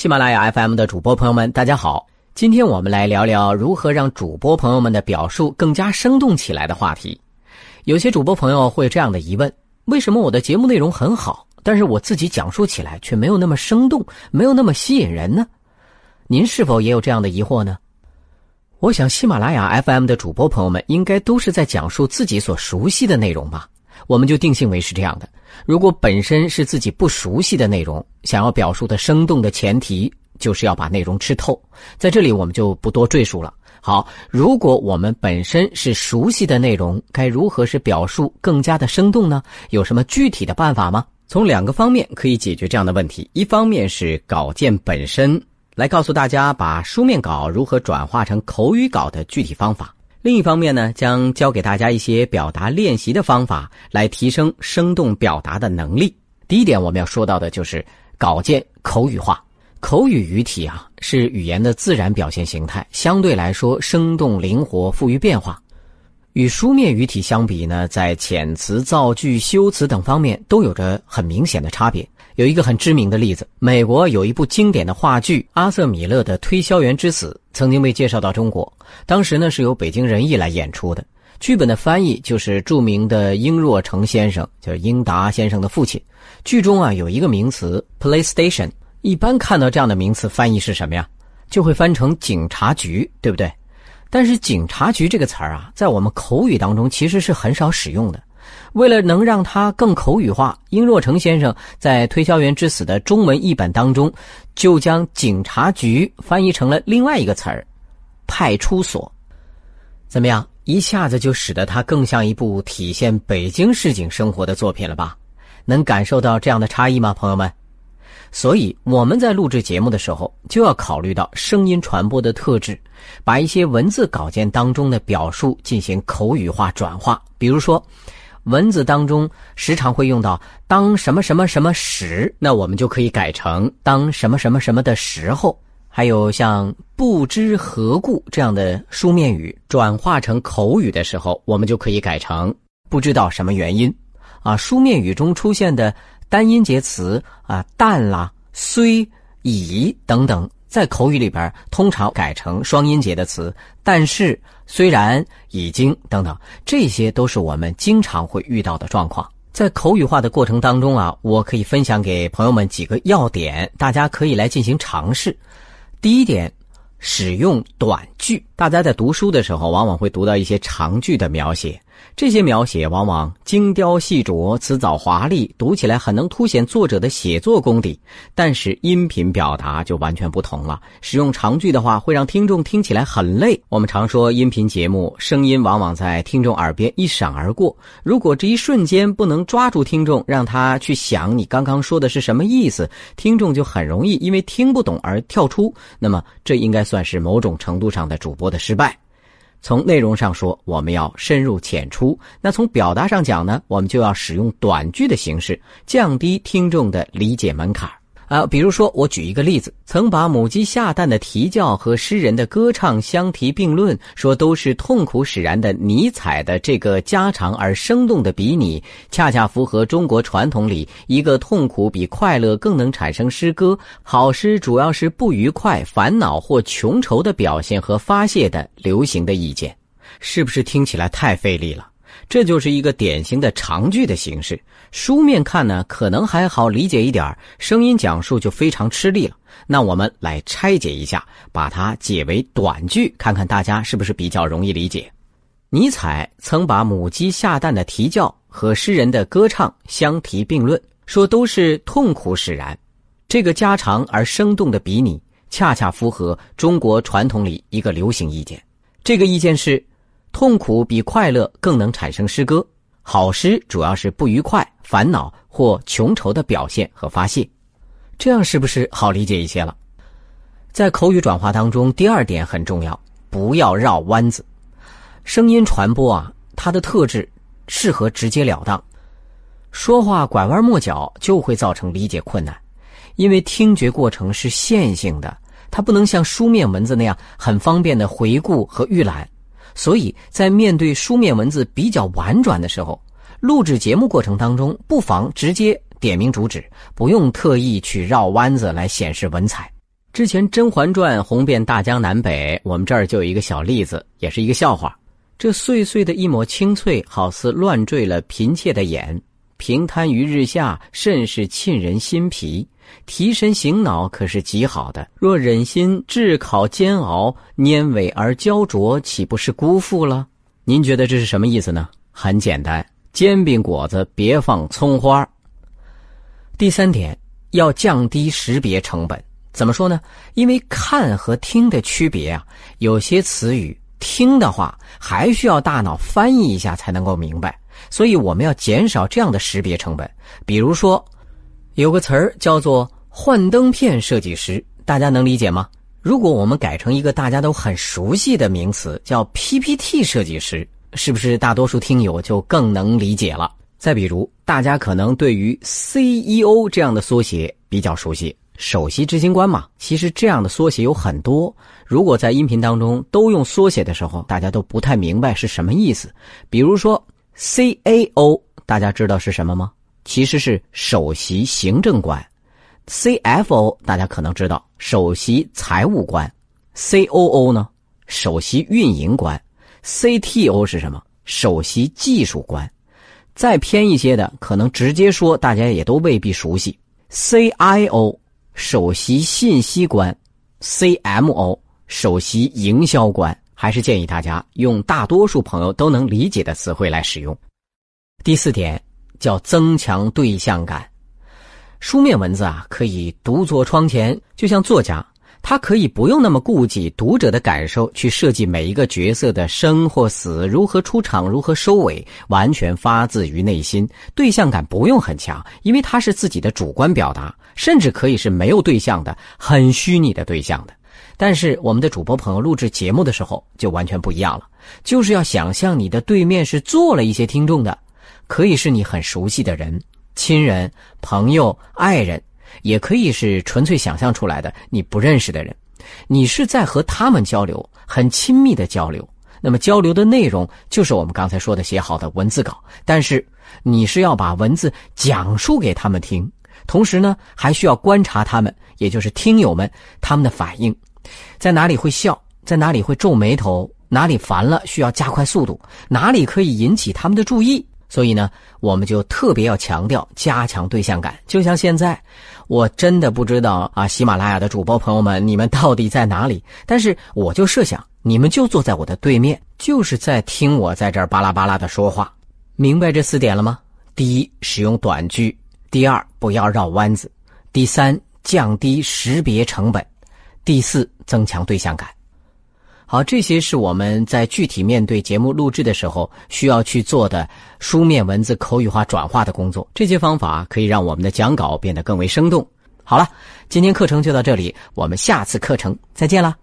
喜马拉雅 FM 的主播朋友们，大家好！今天我们来聊聊如何让主播朋友们的表述更加生动起来的话题。有些主播朋友会有这样的疑问：为什么我的节目内容很好，但是我自己讲述起来却没有那么生动，没有那么吸引人呢？您是否也有这样的疑惑呢？我想，喜马拉雅 FM 的主播朋友们应该都是在讲述自己所熟悉的内容吧？我们就定性为是这样的。如果本身是自己不熟悉的内容，想要表述的生动的前提，就是要把内容吃透。在这里我们就不多赘述了。好，如果我们本身是熟悉的内容，该如何使表述更加的生动呢？有什么具体的办法吗？从两个方面可以解决这样的问题。一方面是稿件本身，来告诉大家把书面稿如何转化成口语稿的具体方法。另一方面呢，将教给大家一些表达练习的方法，来提升生动表达的能力。第一点，我们要说到的就是稿件口语化。口语语体啊，是语言的自然表现形态，相对来说生动灵活、富于变化。与书面语体相比呢，在遣词造句、修辞等方面都有着很明显的差别。有一个很知名的例子，美国有一部经典的话剧《阿瑟·米勒的推销员之死》，曾经被介绍到中国。当时呢是由北京人艺来演出的，剧本的翻译就是著名的英若诚先生，就是英达先生的父亲。剧中啊有一个名词 “PlayStation”，一般看到这样的名词翻译是什么呀？就会翻成警察局，对不对？但是“警察局”这个词儿啊，在我们口语当中其实是很少使用的。为了能让它更口语化，殷若成先生在《推销员之死》的中文译本当中，就将警察局翻译成了另外一个词儿——派出所。怎么样？一下子就使得它更像一部体现北京市井生活的作品了吧？能感受到这样的差异吗，朋友们？所以我们在录制节目的时候，就要考虑到声音传播的特质，把一些文字稿件当中的表述进行口语化转化，比如说。文字当中时常会用到“当什么什么什么时”，那我们就可以改成“当什么什么什么的时候”。还有像“不知何故”这样的书面语转化成口语的时候，我们就可以改成“不知道什么原因”。啊，书面语中出现的单音节词啊，“但”啦、“虽”、“已”等等。在口语里边，通常改成双音节的词，但是、虽然、已经等等，这些都是我们经常会遇到的状况。在口语化的过程当中啊，我可以分享给朋友们几个要点，大家可以来进行尝试。第一点。使用短句，大家在读书的时候，往往会读到一些长句的描写。这些描写往往精雕细琢、辞藻华丽，读起来很能凸显作者的写作功底。但是音频表达就完全不同了。使用长句的话，会让听众听起来很累。我们常说，音频节目声音往往在听众耳边一闪而过。如果这一瞬间不能抓住听众，让他去想你刚刚说的是什么意思，听众就很容易因为听不懂而跳出。那么，这应该。算是某种程度上的主播的失败。从内容上说，我们要深入浅出；那从表达上讲呢，我们就要使用短句的形式，降低听众的理解门槛。啊，比如说，我举一个例子，曾把母鸡下蛋的啼叫和诗人的歌唱相提并论，说都是痛苦使然的尼采的这个家常而生动的比拟，恰恰符合中国传统里一个痛苦比快乐更能产生诗歌，好诗主要是不愉快、烦恼或穷愁的表现和发泄的流行的意见，是不是听起来太费力了？这就是一个典型的长句的形式。书面看呢，可能还好理解一点声音讲述就非常吃力了。那我们来拆解一下，把它解为短句，看看大家是不是比较容易理解。尼采曾把母鸡下蛋的啼叫和诗人的歌唱相提并论，说都是痛苦使然。这个家常而生动的比拟，恰恰符合中国传统里一个流行意见。这个意见是。痛苦比快乐更能产生诗歌。好诗主要是不愉快、烦恼或穷愁的表现和发泄，这样是不是好理解一些了？在口语转化当中，第二点很重要，不要绕弯子。声音传播啊，它的特质适合直截了当，说话拐弯抹角就会造成理解困难，因为听觉过程是线性的，它不能像书面文字那样很方便的回顾和预览。所以在面对书面文字比较婉转的时候，录制节目过程当中，不妨直接点明主旨，不用特意去绕弯子来显示文采。之前《甄嬛传》红遍大江南北，我们这儿就有一个小例子，也是一个笑话。这碎碎的一抹青翠，好似乱坠了嫔妾的眼，平摊于日下，甚是沁人心脾。提神醒脑可是极好的。若忍心炙烤煎熬，蔫萎而焦灼，岂不是辜负了？您觉得这是什么意思呢？很简单，煎饼果子别放葱花。第三点，要降低识别成本。怎么说呢？因为看和听的区别啊，有些词语听的话还需要大脑翻译一下才能够明白，所以我们要减少这样的识别成本。比如说，有个词儿叫做“幻灯片设计师”，大家能理解吗？如果我们改成一个大家都很熟悉的名词，叫 “PPT 设计师”，是不是大多数听友就更能理解了？再比如，大家可能对于 CEO 这样的缩写比较熟悉。首席执行官嘛，其实这样的缩写有很多。如果在音频当中都用缩写的时候，大家都不太明白是什么意思。比如说 CAO，大家知道是什么吗？其实是首席行政官。CFO 大家可能知道，首席财务官。COO 呢，首席运营官。CTO 是什么？首席技术官。再偏一些的，可能直接说，大家也都未必熟悉。CIO。首席信息官，CMO，首席营销官，还是建议大家用大多数朋友都能理解的词汇来使用。第四点叫增强对象感。书面文字啊，可以独坐窗前，就像作家。他可以不用那么顾及读者的感受，去设计每一个角色的生或死，如何出场，如何收尾，完全发自于内心，对象感不用很强，因为他是自己的主观表达，甚至可以是没有对象的，很虚拟的对象的。但是我们的主播朋友录制节目的时候就完全不一样了，就是要想象你的对面是坐了一些听众的，可以是你很熟悉的人、亲人、朋友、爱人。也可以是纯粹想象出来的，你不认识的人，你是在和他们交流，很亲密的交流。那么交流的内容就是我们刚才说的写好的文字稿，但是你是要把文字讲述给他们听，同时呢还需要观察他们，也就是听友们他们的反应，在哪里会笑，在哪里会皱眉头，哪里烦了需要加快速度，哪里可以引起他们的注意。所以呢，我们就特别要强调加强对象感。就像现在，我真的不知道啊，喜马拉雅的主播朋友们，你们到底在哪里？但是我就设想，你们就坐在我的对面，就是在听我在这儿巴拉巴拉的说话。明白这四点了吗？第一，使用短句；第二，不要绕弯子；第三，降低识别成本；第四，增强对象感。好，这些是我们在具体面对节目录制的时候需要去做的书面文字口语化转化的工作。这些方法可以让我们的讲稿变得更为生动。好了，今天课程就到这里，我们下次课程再见了。